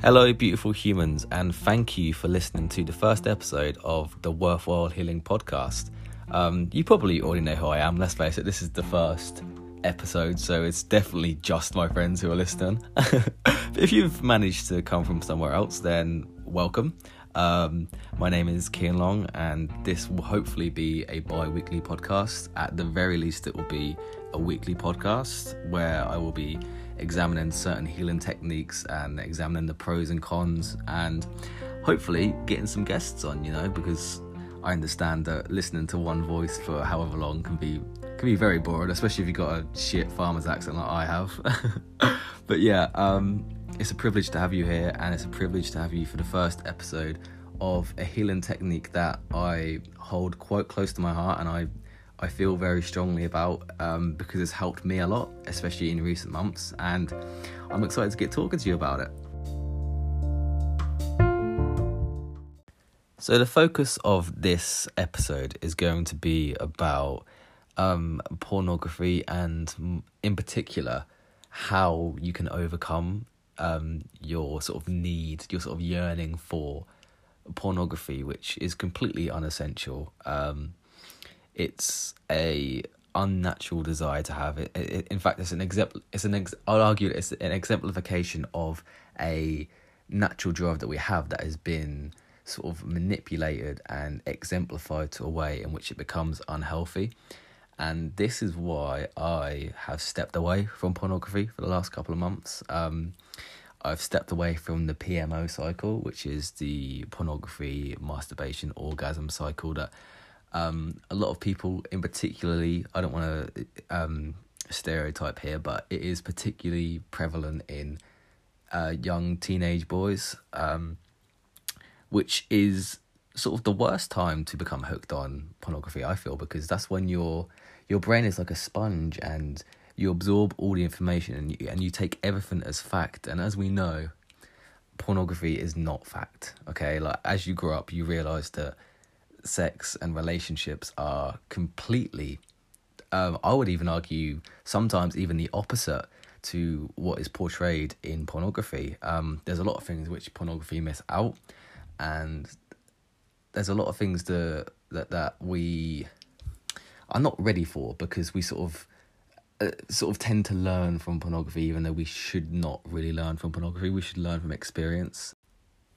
Hello, beautiful humans, and thank you for listening to the first episode of the Worthwhile Healing podcast. Um, you probably already know who I am, let's face it, this is the first episode, so it's definitely just my friends who are listening. if you've managed to come from somewhere else, then welcome. Um, my name is Kian Long, and this will hopefully be a bi weekly podcast. At the very least, it will be a weekly podcast where I will be examining certain healing techniques and examining the pros and cons, and hopefully getting some guests on, you know, because I understand that listening to one voice for however long can be can be very boring, especially if you've got a shit farmer's accent like I have. but yeah, um, it's a privilege to have you here, and it's a privilege to have you for the first episode of a healing technique that I hold quite close to my heart, and I I feel very strongly about um, because it's helped me a lot, especially in recent months, and I'm excited to get talking to you about it. So, the focus of this episode is going to be about um, pornography and, in particular, how you can overcome um, your sort of need, your sort of yearning for pornography, which is completely unessential. Um, it's a unnatural desire to have it. it, it in fact, it's an example. It's an ex- I'll argue it's an exemplification of a natural drive that we have that has been sort of manipulated and exemplified to a way in which it becomes unhealthy. And this is why I have stepped away from pornography for the last couple of months. Um, I've stepped away from the PMO cycle, which is the pornography, masturbation, orgasm cycle that um, a lot of people, in particularly, I don't want to um, stereotype here, but it is particularly prevalent in uh, young teenage boys, um, which is sort of the worst time to become hooked on pornography. I feel because that's when your your brain is like a sponge and you absorb all the information and you, and you take everything as fact. And as we know, pornography is not fact. Okay, like as you grow up, you realize that sex and relationships are completely, um, I would even argue, sometimes even the opposite to what is portrayed in pornography. Um, there's a lot of things which pornography miss out, and there's a lot of things that that that we are not ready for because we sort of uh, sort of tend to learn from pornography, even though we should not really learn from pornography. We should learn from experience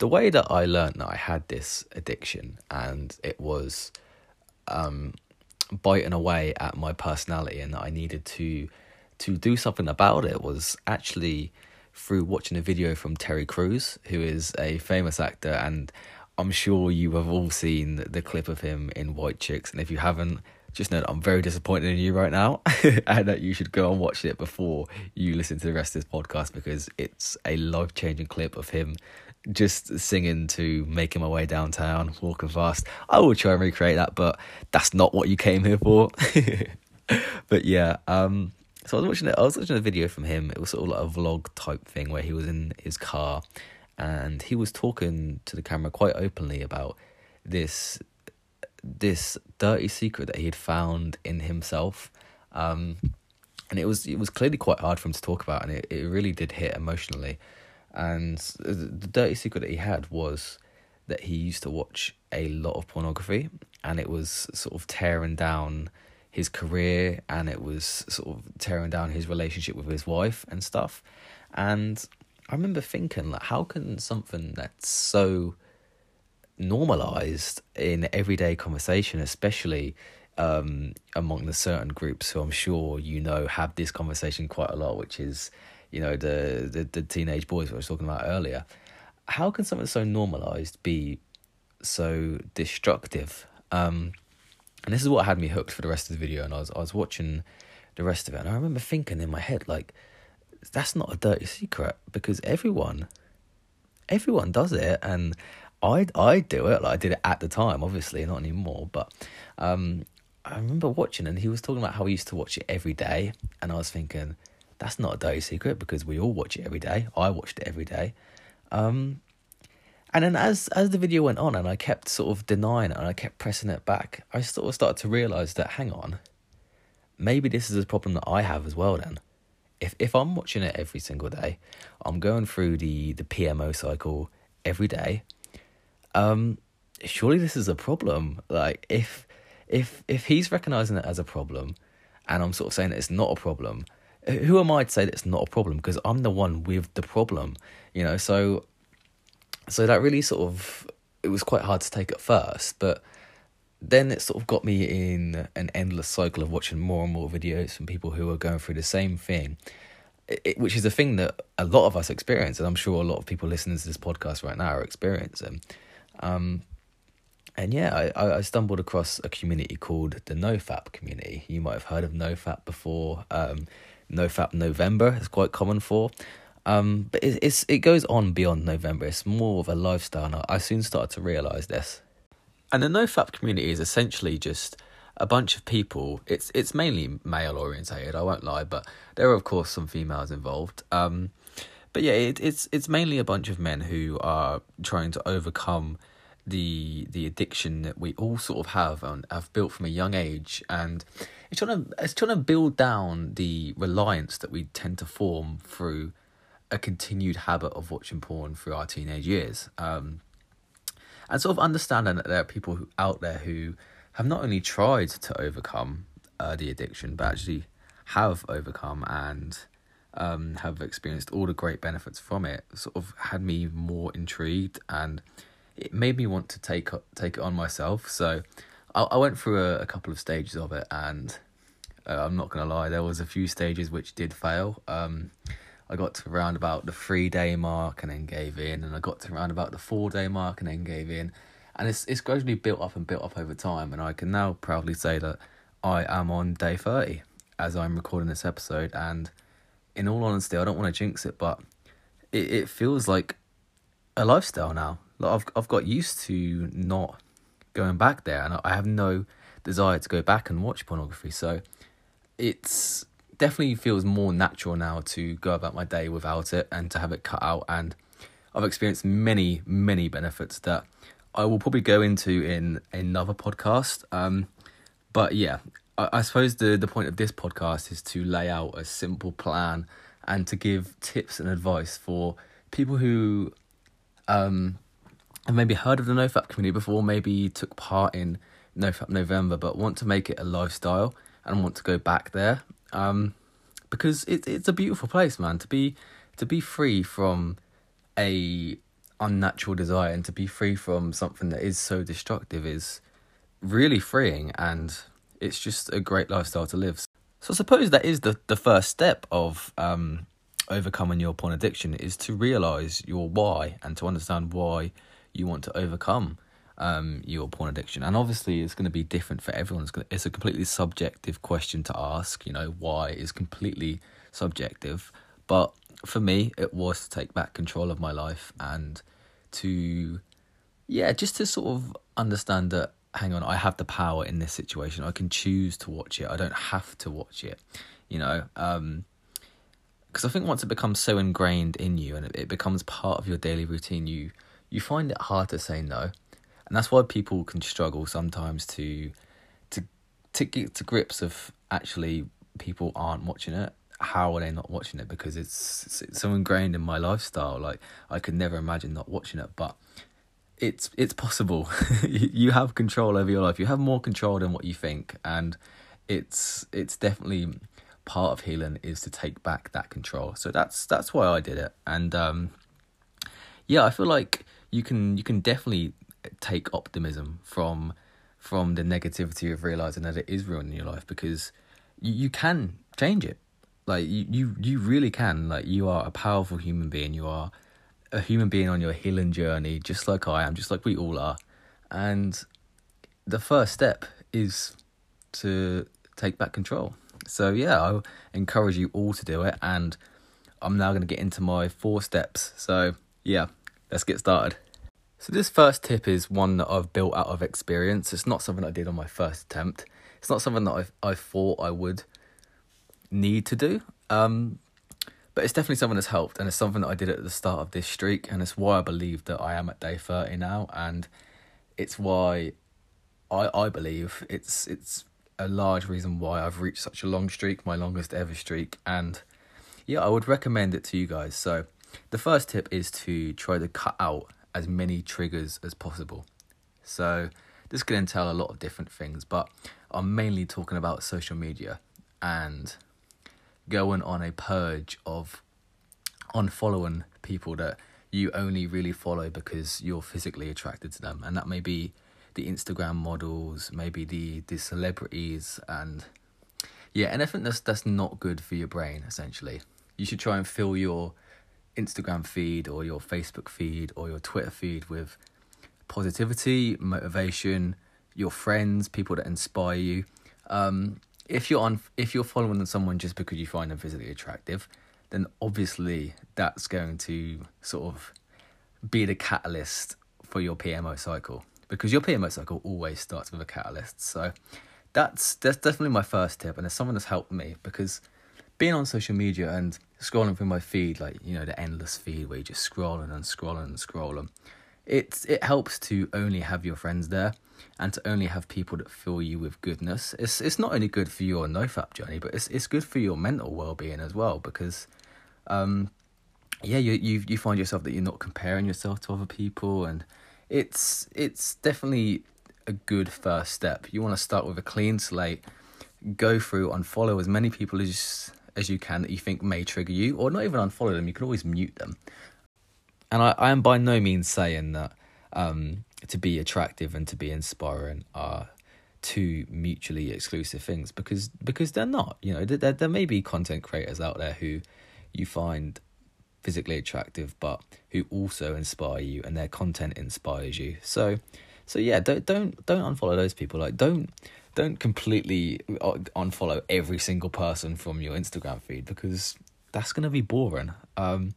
the way that I learned that I had this addiction and it was um, biting away at my personality and that I needed to to do something about it was actually through watching a video from Terry Crews, who is a famous actor, and I'm sure you have all seen the clip of him in White Chicks. And if you haven't, just know that I'm very disappointed in you right now, and that you should go and watch it before you listen to the rest of this podcast because it's a life changing clip of him just singing to making my way downtown, walking fast. I will try and recreate that, but that's not what you came here for. but yeah, um, so I was watching it. I was watching a video from him. It was sort of like a vlog type thing where he was in his car, and he was talking to the camera quite openly about this this dirty secret that he had found in himself. Um, and it was it was clearly quite hard for him to talk about, and it, it really did hit emotionally. And the dirty secret that he had was that he used to watch a lot of pornography and it was sort of tearing down his career and it was sort of tearing down his relationship with his wife and stuff. And I remember thinking, like, how can something that's so normalized in everyday conversation, especially um, among the certain groups who I'm sure you know have this conversation quite a lot, which is you know the, the the teenage boys I was talking about earlier. How can something so normalized be so destructive? Um, and this is what had me hooked for the rest of the video. And I was I was watching the rest of it, and I remember thinking in my head like, that's not a dirty secret because everyone, everyone does it, and I I do it. Like I did it at the time, obviously not anymore. But um, I remember watching, and he was talking about how he used to watch it every day, and I was thinking that's not a dirty secret because we all watch it every day. I watched it every day. Um, and then as as the video went on and I kept sort of denying it and I kept pressing it back, I sort of started to realise that hang on, maybe this is a problem that I have as well then. if if I'm watching it every single day, I'm going through the the PMO cycle every day. Um, surely this is a problem. Like if if if he's recognizing it as a problem, and I'm sort of saying that it's not a problem, who am I to say that it's not a problem? Because I'm the one with the problem, you know. So so that really sort of it was quite hard to take at first, but then it sort of got me in an endless cycle of watching more and more videos from people who are going through the same thing, it, which is a thing that a lot of us experience, and I'm sure a lot of people listening to this podcast right now are experiencing. Um, and yeah, I, I stumbled across a community called the NoFap community. You might have heard of NoFap before. Um, NoFap November is quite common for. Um, but it, it's it goes on beyond November. It's more of a lifestyle. And I soon started to realize this. And the NoFap community is essentially just a bunch of people. It's it's mainly male orientated. I won't lie, but there are of course some females involved. Um, but yeah, it, it's it's mainly a bunch of men who are trying to overcome the the addiction that we all sort of have and have built from a young age, and it's trying to it's trying to build down the reliance that we tend to form through a continued habit of watching porn through our teenage years. Um, and sort of understanding that there are people who, out there who have not only tried to overcome uh, the addiction, but actually have overcome and um, have experienced all the great benefits from it. Sort of had me more intrigued, and it made me want to take take it on myself. So I, I went through a, a, couple of stages of it, and uh, I'm not gonna lie, there was a few stages which did fail. Um, I got to around about the three day mark and then gave in, and I got to around about the four day mark and then gave in, and it's it's gradually built up and built up over time, and I can now proudly say that I am on day thirty as I'm recording this episode, and in all honesty, I don't want to jinx it, but it it feels like a lifestyle now. Like I've I've got used to not going back there, and I have no desire to go back and watch pornography. So it's definitely feels more natural now to go about my day without it and to have it cut out. And I've experienced many, many benefits that I will probably go into in another podcast. Um, but yeah, I, I suppose the, the point of this podcast is to lay out a simple plan and to give tips and advice for people who um, have maybe heard of the NoFap community before, maybe took part in NoFap November, but want to make it a lifestyle and want to go back there um, because it's it's a beautiful place, man. To be to be free from a unnatural desire and to be free from something that is so destructive is really freeing, and it's just a great lifestyle to live. So I suppose that is the the first step of um, overcoming your porn addiction is to realize your why and to understand why you want to overcome um, your porn addiction. And obviously, it's going to be different for everyone. It's, it's a completely subjective question to ask. You know, why is completely subjective. But for me, it was to take back control of my life and to, yeah, just to sort of understand that, hang on, I have the power in this situation. I can choose to watch it. I don't have to watch it, you know. Um, because I think once it becomes so ingrained in you and it, it becomes part of your daily routine, you you find it hard to say no and that's why people can struggle sometimes to to to get to grips of actually people aren't watching it. How are they not watching it? Because it's, it's so ingrained in my lifestyle. Like i could never imagine not watching it but it's it's possible. You have control over your life. You have more control than what you think and it's it's definitely part of healing is to take back that control. So that's that's why i did it. And um yeah i feel like you can you can definitely take optimism from from the negativity of realizing that it is ruining your life because you, you can change it. Like you, you you really can. Like you are a powerful human being. You are a human being on your healing journey just like i am just like we all are. And the first step is to take back control. So yeah i encourage you all to do it. And i'm now going to get into my four steps. So yeah let's get started so this first tip is one that I've built out of experience. It's not something I did on my first attempt. It's not something that I I thought I would need to do. Um, but it's definitely something that's helped, and it's something that I did at the start of this streak, and it's why I believe that I am at day thirty now, and it's why I I believe it's it's a large reason why I've reached such a long streak, my longest ever streak, and yeah, I would recommend it to you guys. So, the first tip is to try to cut out as many triggers as possible. So, this can entail a lot of different things, but I'm mainly talking about social media and going on a purge of unfollowing people that you only really follow because you're physically attracted to them, and that may be the Instagram models, maybe the the celebrities, and yeah, think that's that's not good for your brain. Essentially, you should try and fill your Instagram feed or your Facebook feed or your Twitter feed with positivity, motivation, your friends, people that inspire you. Um, if you're on, if you're following someone just because you find them physically attractive, then obviously that's going to sort of be the catalyst for your PMO cycle because your PMO cycle always starts with a catalyst. So that's that's definitely my first tip, and it's something that's helped me because being on social media and scrolling through my feed, like you know the endless feed where you just scrolling and scrolling and scrolling, it it helps to only have your friends there and to only have people that fill you with goodness. It's it's not only good for your nofap journey, but it's it's good for your mental well being as well because um yeah, you you you find yourself that you're not comparing yourself to other people and it's it's definitely a good first step. You want to start with a clean slate, go through unfollow as many people as as you can that you think may trigger you, or not even unfollow them. You can always mute them. And I, I am by no means saying that um, to be attractive and to be inspiring are two mutually exclusive things because because they're not. You know, there there may be content creators out there who you find physically attractive but who also inspire you and their content inspires you so so yeah don't don't don't unfollow those people like don't don't completely uh, unfollow every single person from your instagram feed because that's going to be boring. Um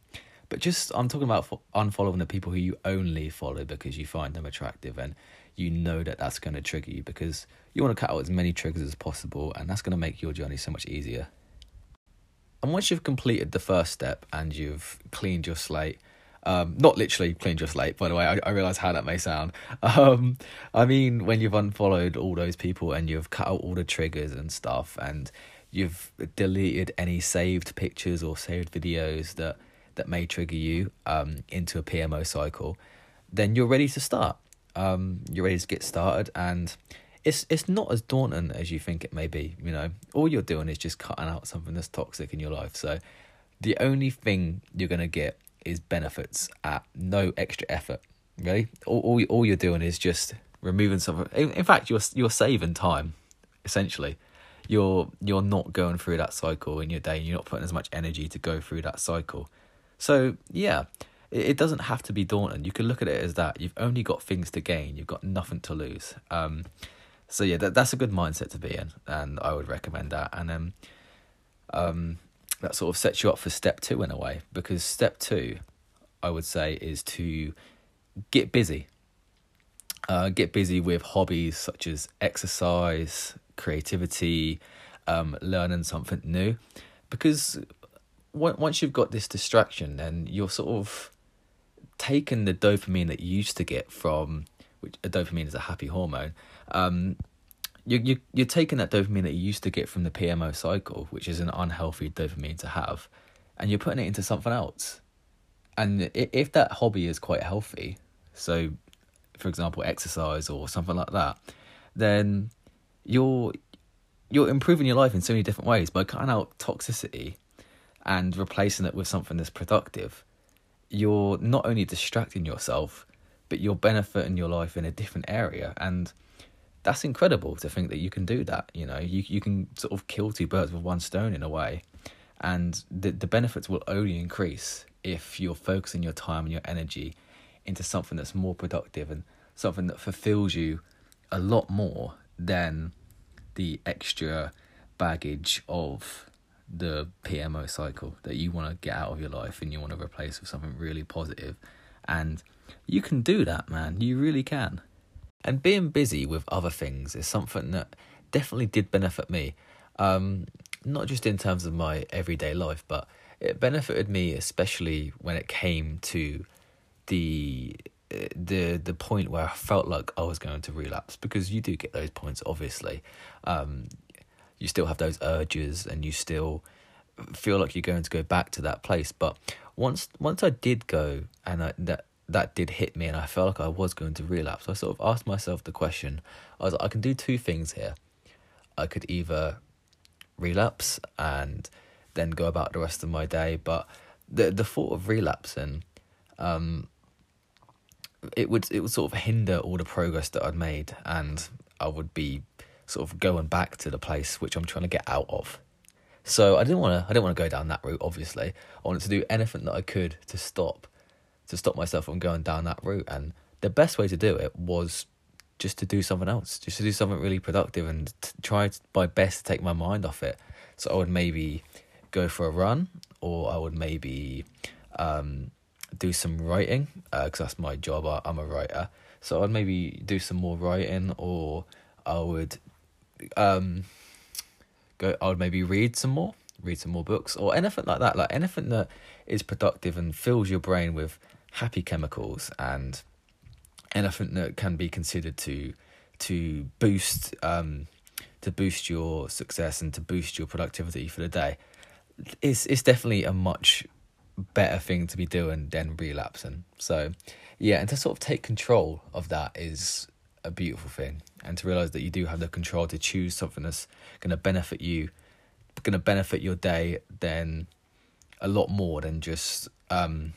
but just i'm talking about unfollowing the people who you only follow because you find them attractive and you know that that's going to trigger you because you want to cut out as many triggers as possible and that's going to make your journey so much easier. And once you've completed the first step and you've cleaned your slate, um, not literally clean your slate, by the way, I, I realise how that may sound. Um, I mean, when you've unfollowed all those people and you've cut out all the triggers and stuff, and you've deleted any saved pictures or saved videos that, that may trigger you um, into a PMO cycle, then you're ready to start. Um, you're ready to get started, and it's it's not as daunting as you think it may be. You know, all you're doing is just cutting out something that's toxic in your life. So the only thing you're gonna get is benefits at no extra effort. Really, all all, all you're doing is just removing something. In, in fact, you're you're saving time. Essentially, you're you're not going through that cycle in your day. And you're not putting as much energy to go through that cycle. So yeah, it, it doesn't have to be daunting. You can look at it as that. You've only got things to gain. You've got nothing to lose. Um, so yeah, that that's a good mindset to be in, and I would recommend that. And then, um, that sort of sets you up for step two in a way, because step two, I would say, is to get busy. Uh, get busy with hobbies such as exercise, creativity, um, learning something new, because once you've got this distraction, then you're sort of taking the dopamine that you used to get from which a dopamine is a happy hormone um, you, you, you're taking that dopamine that you used to get from the PMO cycle, which is an unhealthy dopamine to have, and you're putting it into something else. And if that hobby is quite healthy, so for example, exercise or something like that, then you're you're improving your life in so many different ways by cutting out toxicity and replacing it with something that's productive. You're not only distracting yourself, but you're benefiting your life in a different area and that's incredible to think that you can do that. You know, you you can sort of kill two birds with one stone in a way, and the the benefits will only increase if you're focusing your time and your energy into something that's more productive and something that fulfills you a lot more than the extra baggage of the PMO cycle that you want to get out of your life and you want to replace with something really positive. And you can do that, man. You really can. And being busy with other things is something that definitely did benefit me. Um, not just in terms of my everyday life, but it benefited me especially when it came to the the the point where I felt like I was going to relapse because you do get those points obviously. Um, you still have those urges and you still feel like you're going to go back to that place. But once once I did go and I, that that did hit me and I felt like I was going to relapse, I sort of asked myself the question. I was like, I can do two things here. I could either relapse and then go about the rest of my day, but the the thought of relapsing, um, it would it would sort of hinder all the progress that I'd made, and I would be sort of going back to the place which I'm trying to get out of. So I didn't want to I didn't want to go down that route. Obviously, I wanted to do anything that I could to stop to stop myself from going down that route, and the best way to do it was just to do something else, just to do something really productive and try my best to take my mind off it. So I would maybe go for a run, or I would maybe um, do some writing because uh, that's my job. I, I'm a writer, so I'd maybe do some more writing, or I would um, go. I would maybe read some more, read some more books, or anything like that. Like anything that is productive and fills your brain with happy chemicals and anything that can be considered to to boost um, to boost your success and to boost your productivity for the day. It's it's definitely a much better thing to be doing than relapsing. So yeah, and to sort of take control of that is a beautiful thing. And to realize that you do have the control to choose something that's going to benefit you, going to benefit your day, then a lot more than just um,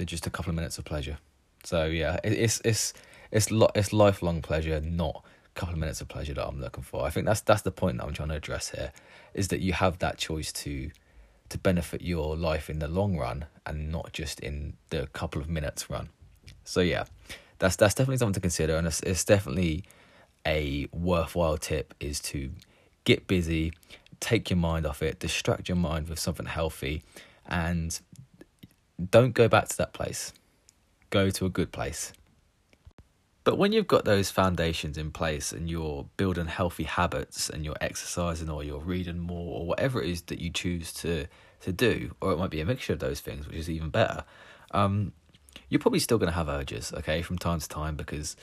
than just a couple of minutes of pleasure. So yeah, it, it's it's it's lo- it's lifelong pleasure, not a couple of minutes of pleasure that I'm looking for. I think that's that's the point that I'm trying to address here, is that you have that choice to to benefit your life in the long run and not just in the couple of minutes run. So yeah, that's that's definitely something to consider, and it's, it's definitely a worthwhile tip is to get busy, take your mind off it, distract your mind with something healthy, and don't go back to that place. Go to a good place. But when you've got those foundations in place and you're building healthy habits and you're exercising or you're reading more or whatever it is that you choose to to do, or it might be a mixture of those things, which is even better. Um, you're probably still going to have urges, okay, from time to time because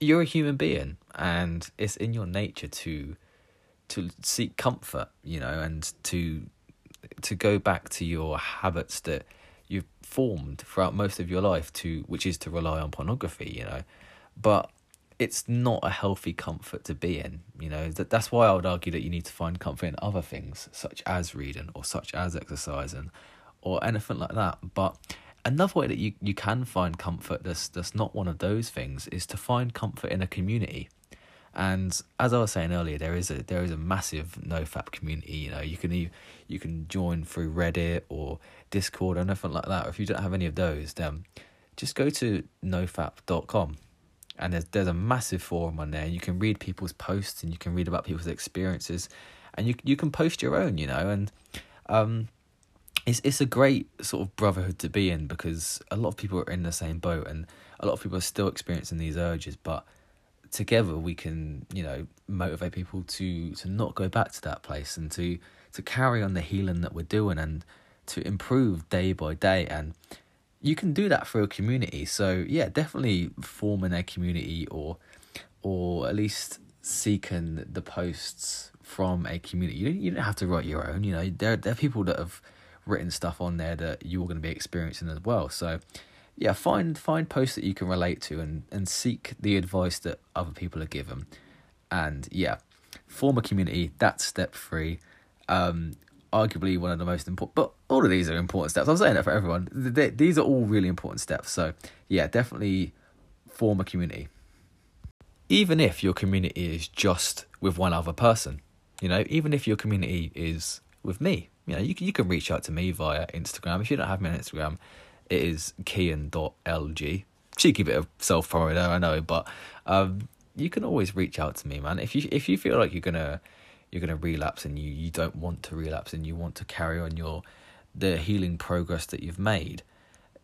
you're a human being and it's in your nature to to seek comfort, you know, and to to go back to your habits that you've formed throughout most of your life to which is to rely on pornography, you know but it's not a healthy comfort to be in. You know that that's why I would argue that you need to find comfort in other things, such as reading or such as exercising, or anything like that. But another way that you, you can find comfort that's that's not one of those things is to find comfort in a community. And as I was saying earlier, there is a there is a massive nofap community. You know, you can you can join through Reddit or Discord or anything like that. If you don't have any of those, then just go to nofap.com and there's there's a massive forum on there. You can read people's posts and you can read about people's experiences, and you you can post your own, you know, and um, it's it's a great sort of brotherhood to be in because a lot of people are in the same boat and a lot of people are still experiencing these urges, but together we can you know motivate people to to not go back to that place and to to carry on the healing that we're doing and to improve day by day and you can do that through a community. So yeah, definitely forming a community or or at least seeking the posts from a community. You don't, you don't have to write your own. You know, there there are people that have written stuff on there that you're going to be experiencing as well. So yeah, find find posts that you can relate to and and seek the advice that other people are given. And yeah, form a community. That's step three. Um, arguably one of the most important. But all of these are important steps. I'm saying that for everyone. They, these are all really important steps. So yeah, definitely form a community. Even if your community is just with one other person, you know, even if your community is with me, you know, you can, you can reach out to me via Instagram. If you don't have me on Instagram, it is kian.lg. Cheeky bit of self promo there, I know, but um, you can always reach out to me, man. If you if you feel like you're gonna you're to relapse and you, you don't want to relapse and you want to carry on your the healing progress that you've made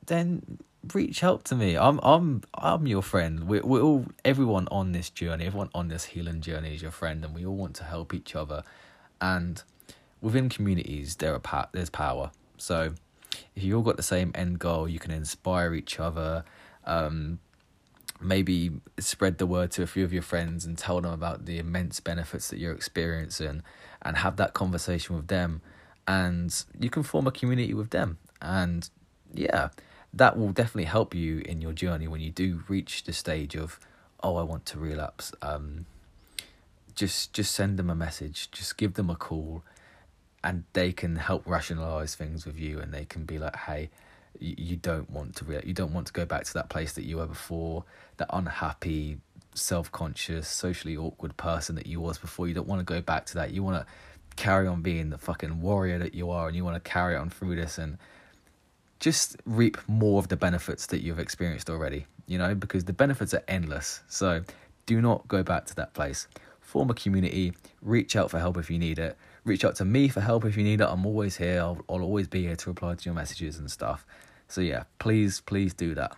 then reach out to me i'm i'm i'm your friend we're, we're all everyone on this journey everyone on this healing journey is your friend and we all want to help each other and within communities there are there's power so if you all got the same end goal you can inspire each other um, maybe spread the word to a few of your friends and tell them about the immense benefits that you're experiencing and have that conversation with them and you can form a community with them. And yeah, that will definitely help you in your journey when you do reach the stage of, oh, I want to relapse. Um, just just send them a message, just give them a call, and they can help rationalize things with you, and they can be like, hey, you, don't want to re- you don't want to go back to that place that you were before, that unhappy, self conscious, socially awkward person that you was before. You don't want to go back to that. You want to carry on being the fucking warrior that you are, and you want to carry on through this and just reap more of the benefits that you've experienced already. You know, because the benefits are endless. So do not go back to that place form a community, reach out for help if you need it. Reach out to me for help if you need it. I'm always here. I'll, I'll always be here to reply to your messages and stuff. So yeah, please, please do that.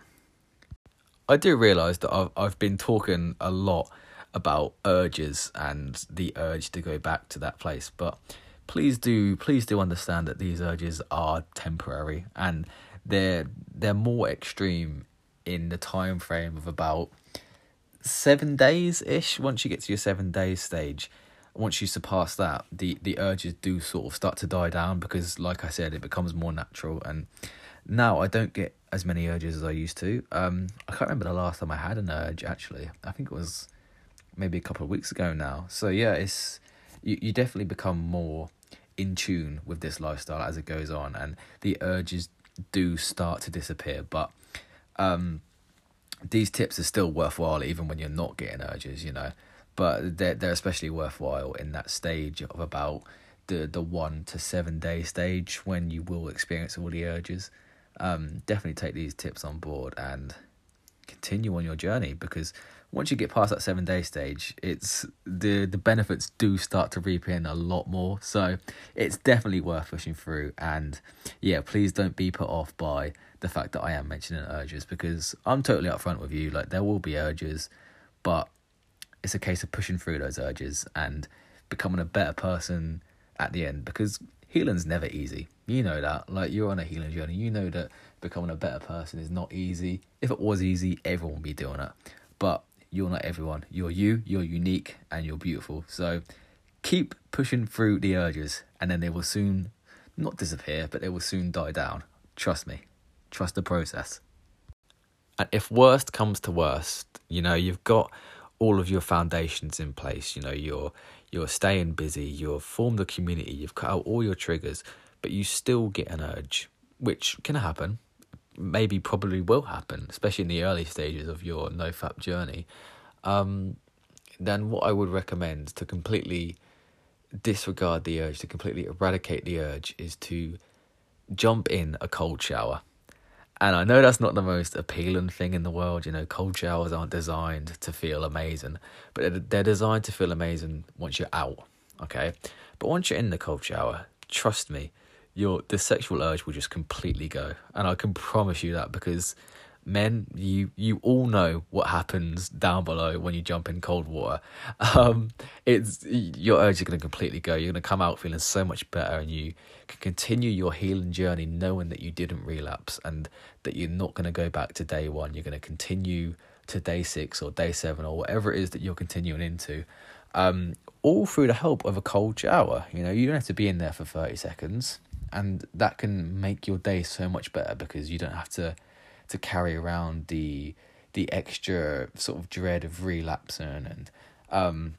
I do realise that I've I've been talking a lot about urges and the urge to go back to that place, but please do please do understand that these urges are temporary and they're they're more extreme in the time frame of about seven days ish. Once you get to your seven days stage, once you surpass that, the the urges do sort of start to die down because, like I said, it becomes more natural. And now I don't get as many urges as I used to. Um, I can't remember the last time I had an urge. Actually, I think it was maybe a couple of weeks ago now. So yeah, it's you you definitely become more in tune with this lifestyle as it goes on, and the urges do start to disappear. But um, these tips are still worthwhile even when you're not getting urges, you know. But they're they're especially worthwhile in that stage of about the the one to seven day stage when you will experience all the urges. Um, definitely take these tips on board and continue on your journey because once you get past that seven day stage, it's the the benefits do start to reap in a lot more. So it's definitely worth pushing through. And yeah, please don't be put off by the fact that I am mentioning urges because I'm totally upfront with you. Like there will be urges, but it's a case of pushing through those urges and becoming a better person at the end because healing's never easy. You know that. Like you're on a healing journey. You know that becoming a better person is not easy. If it was easy, everyone would be doing it. But you're not everyone. You're you, you're unique, and you're beautiful. So keep pushing through the urges, and then they will soon not disappear, but they will soon die down. Trust me. Trust the process. And if worst comes to worst, you know, you've got all of your foundations in place, you know, you're you're staying busy, you've formed a community, you've cut out all your triggers, but you still get an urge, which can happen, maybe probably will happen, especially in the early stages of your nofap journey. Um, then what I would recommend to completely disregard the urge, to completely eradicate the urge, is to jump in a cold shower. And I know that's not the most appealing thing in the world. You know, cold showers aren't designed to feel amazing, but they're designed to feel amazing once you're out. Okay, but once you're in the cold shower, trust me, your the sexual urge will just completely go, and I can promise you that because men, you you all know what happens down below when you jump in cold water. Um, it's your urge is going to completely go. You're going to come out feeling so much better, and you can continue your healing journey knowing that you didn't relapse and that you're not going to go back to day one. You're going to continue to day six or day seven or whatever it is that you're continuing into. Um, all through the help of a cold shower. You know, you don't have to be in there for 30 seconds, and that can make your day so much better because you don't have to to carry around the the extra sort of dread of relapsing and um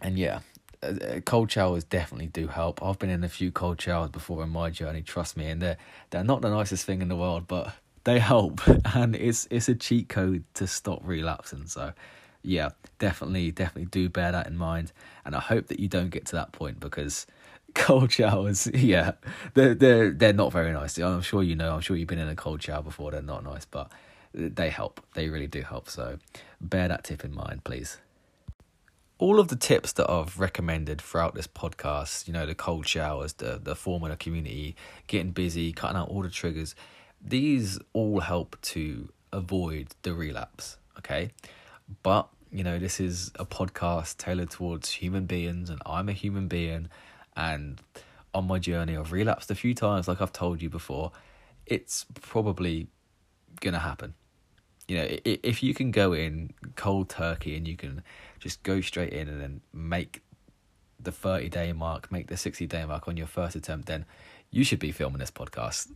and yeah uh, uh, cold showers definitely do help. I've been in a few cold showers before in my journey trust me and they're they're not the nicest thing in the world but they help. And it's it's a cheat code to stop relapsing so yeah definitely definitely do bear that in mind. And i hope that you don't get to that point because cold showers, yeah, they're they're they're not very nice. I'm sure you know. I'm sure you've been in a cold shower before. They're not nice, but they help. They really do help. So bear that tip in mind, please. All of the tips that I've recommended throughout this podcast, you know, the cold showers, the the forming a community, getting busy, cutting out all the triggers, these all help to avoid the relapse. Okay, but you know, this is a podcast tailored towards human beings, and I'm a human being and on my journey I've relapsed a few times like I've told you before it's probably going to happen you know if you can go in cold turkey and you can just go straight in and then make the 30 day mark, make the 60 day mark on your first attempt, then you should be filming this podcast.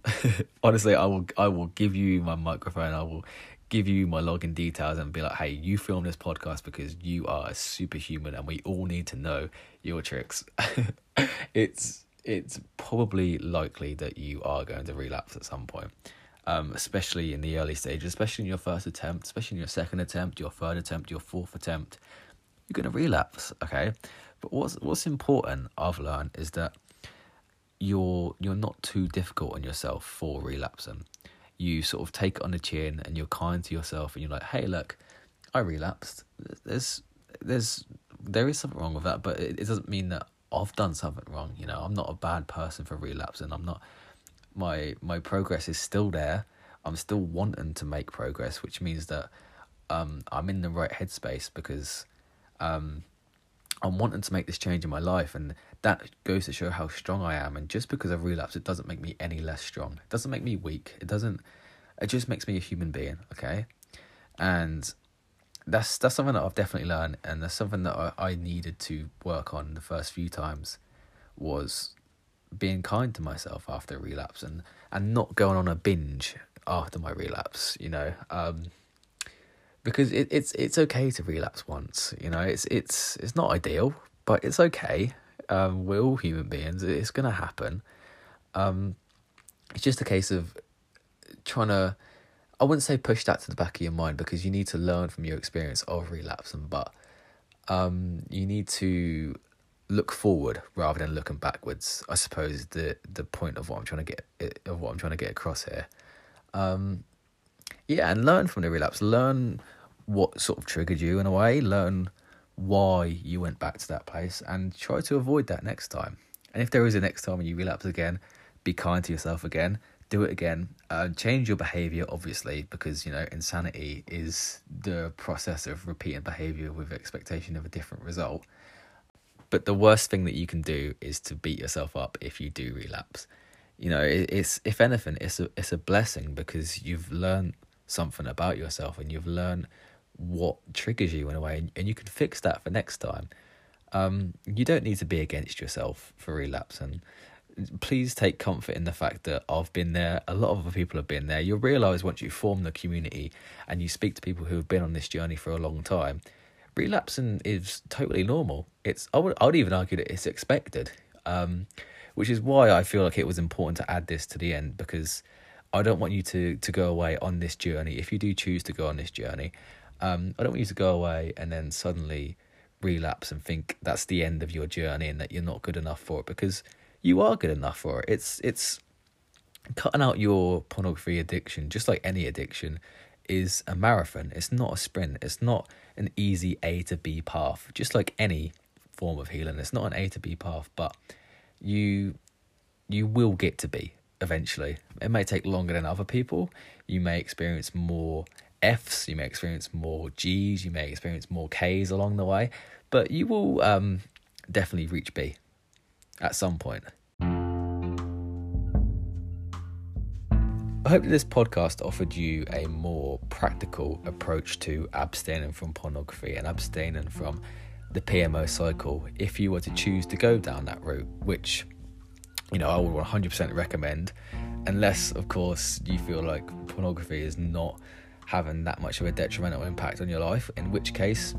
Honestly, I will I will give you my microphone, I will give you my login details and be like, hey, you film this podcast because you are a superhuman and we all need to know your tricks. it's it's probably likely that you are going to relapse at some point. Um, especially in the early stages, especially in your first attempt, especially in your second attempt, your third attempt, your fourth attempt, you're going to relapse. Okay, but what's what's important I've learned is that you're you're not too difficult on yourself for relapsing. You sort of take it on the chin and you're kind to yourself and you're like, hey, look, I relapsed. There's there's there is something wrong with that, but it, it doesn't mean that I've done something wrong. You know, I'm not a bad person for relapsing. I'm not my my progress is still there. I'm still wanting to make progress, which means that um, I'm in the right headspace because um, I'm wanting to make this change in my life, and that goes to show how strong I am. And just because I've relapsed, it doesn't make me any less strong. It doesn't make me weak. It doesn't. It just makes me a human being. Okay, and that's that's something that I've definitely learned, and that's something that I, I needed to work on the first few times was being kind to myself after a relapse and and not going on a binge after my relapse. You know, um, because it, it's it's okay to relapse once. You know, it's it's it's not ideal, but it's okay. Um, we're all human beings. It's gonna happen. Um, it's just a case of trying to I wouldn't say push that to the back of your mind because you need to learn from your experience of relapsing, but um, you need to look forward rather than looking backwards. I suppose the the point of what I'm trying to get of what I'm trying to get across here. Um, yeah, and learn from the relapse. Learn what sort of triggered you in a way. Learn why you went back to that place, and try to avoid that next time. And if there is a next time and you relapse again, be kind to yourself again do it again. Uh, change your behavior, obviously, because you know insanity is the process of repeating behavior with expectation of a different result. But the worst thing that you can do is to beat yourself up if you do relapse. You know, it, it's if anything, it's a it's a blessing because you've learned something about yourself and you've learned what triggers you in a way, and, you can fix that for next time. Um, you don't need to be against yourself for relapse and please take comfort in the fact that I've been there. A lot of other people have been there. You'll realize once you form the community and you speak to people who have been on this journey for a long time, relapsing is totally normal. It's I would I would even argue that it's expected, um, which is why I feel like it was important to add this to the end because I don't want you to to go away on this journey. If you do choose to go on this journey, um, I don't want you to go away and then suddenly relapse and think that's the end of your journey and that you're not good enough for it because you are good enough for it. It's it's cutting out your pornography addiction, just like any addiction, is a marathon. It's not a sprint. It's not an easy A to B path. Just like any form of healing, it's not an A to B path, but you you will get to B eventually. It may take longer than other people. You may experience more Fs, you may experience more Gs, you may experience more Ks along the way, but you will um, definitely reach B at some point. I hope this podcast offered you a more practical approach to abstaining from pornography and abstaining from the PMO cycle if you were to choose to go down that route, which you know I would 100% recommend, unless of course you feel like pornography is not having that much of a detrimental impact on your life, in which case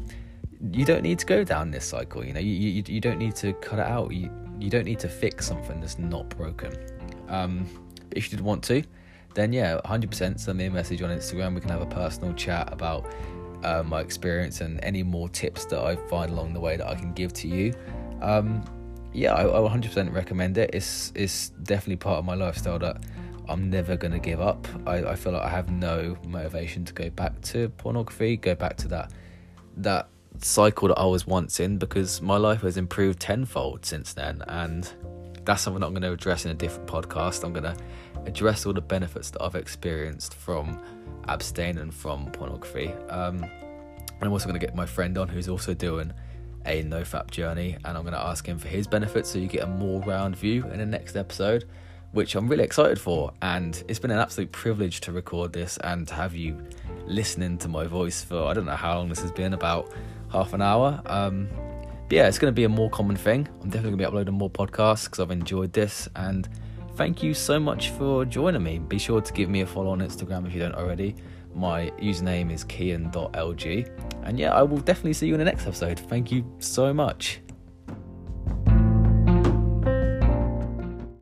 you don't need to go down this cycle. You know, you you, you don't need to cut it out. You you don't need to fix something that's not broken. Um, if you did want to, then yeah, 100% send me a message on Instagram. We can have a personal chat about uh, my experience and any more tips that I find along the way that I can give to you. Um, yeah, I, I 100% recommend it. It's it's definitely part of my lifestyle that I'm never gonna give up. I, I feel like I have no motivation to go back to pornography, go back to that that cycle that I was once in because my life has improved tenfold since then. And that's something I'm going to address in a different podcast. I'm going to address all the benefits that I've experienced from abstaining from pornography. Um, I'm also going to get my friend on who's also doing a nofap journey, and I'm going to ask him for his benefits so you get a more round view in the next episode, which I'm really excited for. And it's been an absolute privilege to record this and to have you listening to my voice for I don't know how long this has been about half an hour. Um, but yeah, it's going to be a more common thing. I'm definitely going to be uploading more podcasts because I've enjoyed this. And thank you so much for joining me. Be sure to give me a follow on Instagram if you don't already. My username is kian.lg. And yeah, I will definitely see you in the next episode. Thank you so much.